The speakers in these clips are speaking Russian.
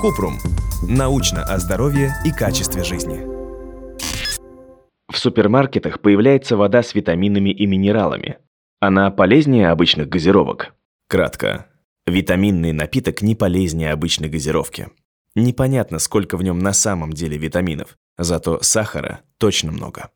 Купрум. Научно о здоровье и качестве жизни. В супермаркетах появляется вода с витаминами и минералами. Она полезнее обычных газировок? Кратко. Витаминный напиток не полезнее обычной газировки. Непонятно, сколько в нем на самом деле витаминов, зато сахара точно много.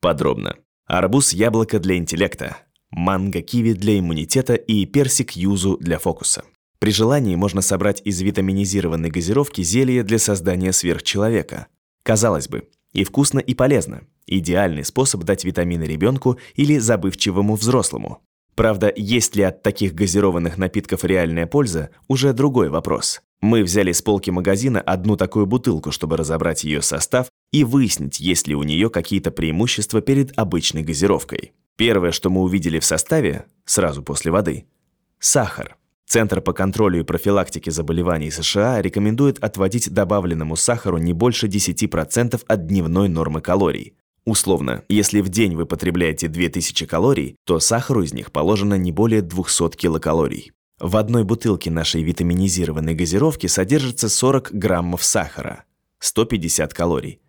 Подробно. Арбуз – яблоко для интеллекта, манго – киви для иммунитета и персик – юзу для фокуса. При желании можно собрать из витаминизированной газировки зелье для создания сверхчеловека. Казалось бы, и вкусно, и полезно. Идеальный способ дать витамины ребенку или забывчивому взрослому. Правда, есть ли от таких газированных напитков реальная польза, уже другой вопрос. Мы взяли с полки магазина одну такую бутылку, чтобы разобрать ее состав и выяснить, есть ли у нее какие-то преимущества перед обычной газировкой. Первое, что мы увидели в составе, сразу после воды – сахар. Центр по контролю и профилактике заболеваний США рекомендует отводить добавленному сахару не больше 10% от дневной нормы калорий. Условно, если в день вы потребляете 2000 калорий, то сахару из них положено не более 200 килокалорий. В одной бутылке нашей витаминизированной газировки содержится 40 граммов сахара, 150 калорий.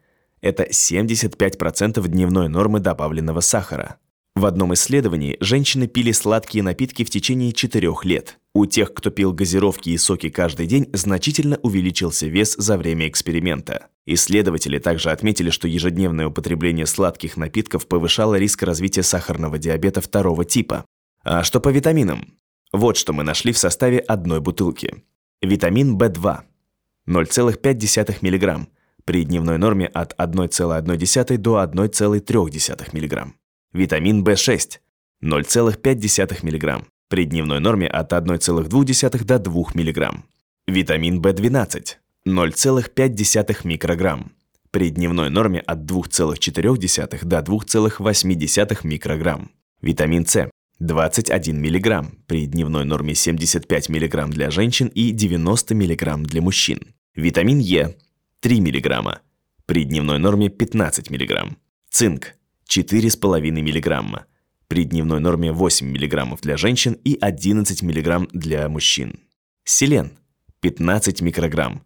Это 75% дневной нормы добавленного сахара. В одном исследовании женщины пили сладкие напитки в течение 4 лет. У тех, кто пил газировки и соки каждый день, значительно увеличился вес за время эксперимента. Исследователи также отметили, что ежедневное употребление сладких напитков повышало риск развития сахарного диабета второго типа. А что по витаминам? Вот что мы нашли в составе одной бутылки. Витамин В2 0,5 мг при дневной норме от 1,1 до 1,3 мг. Витамин В6 0,5 мг при дневной норме от 1,2 до 2 мг. Витамин В12 0,5 микрограмм при дневной норме от 2,4 до 2,8 микрограмм. Витамин С 21 мг при дневной норме 75 мг для женщин и 90 мг для мужчин. Витамин Е 3 мг при дневной норме 15 мг. Цинк 4,5 мг, при дневной норме 8 мг для женщин и 11 мг для мужчин. Селен – 15 микрограмм,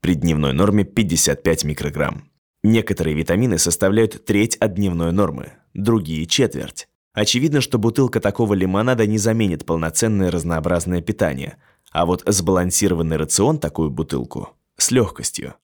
при дневной норме 55 микрограмм. Некоторые витамины составляют треть от дневной нормы, другие – четверть. Очевидно, что бутылка такого лимонада не заменит полноценное разнообразное питание, а вот сбалансированный рацион такую бутылку – с легкостью.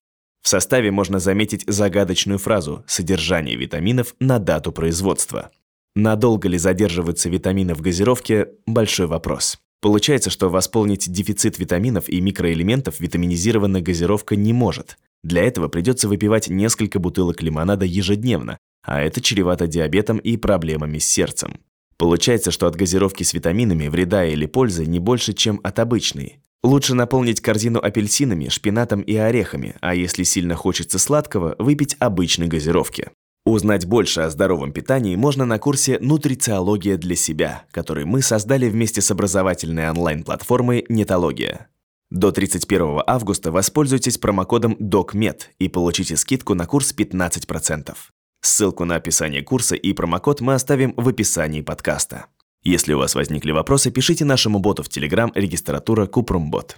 В составе можно заметить загадочную фразу «содержание витаминов на дату производства». Надолго ли задерживаются витамины в газировке – большой вопрос. Получается, что восполнить дефицит витаминов и микроэлементов витаминизированная газировка не может. Для этого придется выпивать несколько бутылок лимонада ежедневно, а это чревато диабетом и проблемами с сердцем. Получается, что от газировки с витаминами вреда или пользы не больше, чем от обычной. Лучше наполнить корзину апельсинами, шпинатом и орехами, а если сильно хочется сладкого, выпить обычной газировки. Узнать больше о здоровом питании можно на курсе «Нутрициология для себя», который мы создали вместе с образовательной онлайн-платформой «Нетология». До 31 августа воспользуйтесь промокодом DOCMED и получите скидку на курс 15%. Ссылку на описание курса и промокод мы оставим в описании подкаста. Если у вас возникли вопросы, пишите нашему боту в Telegram регистратура Купрумбот.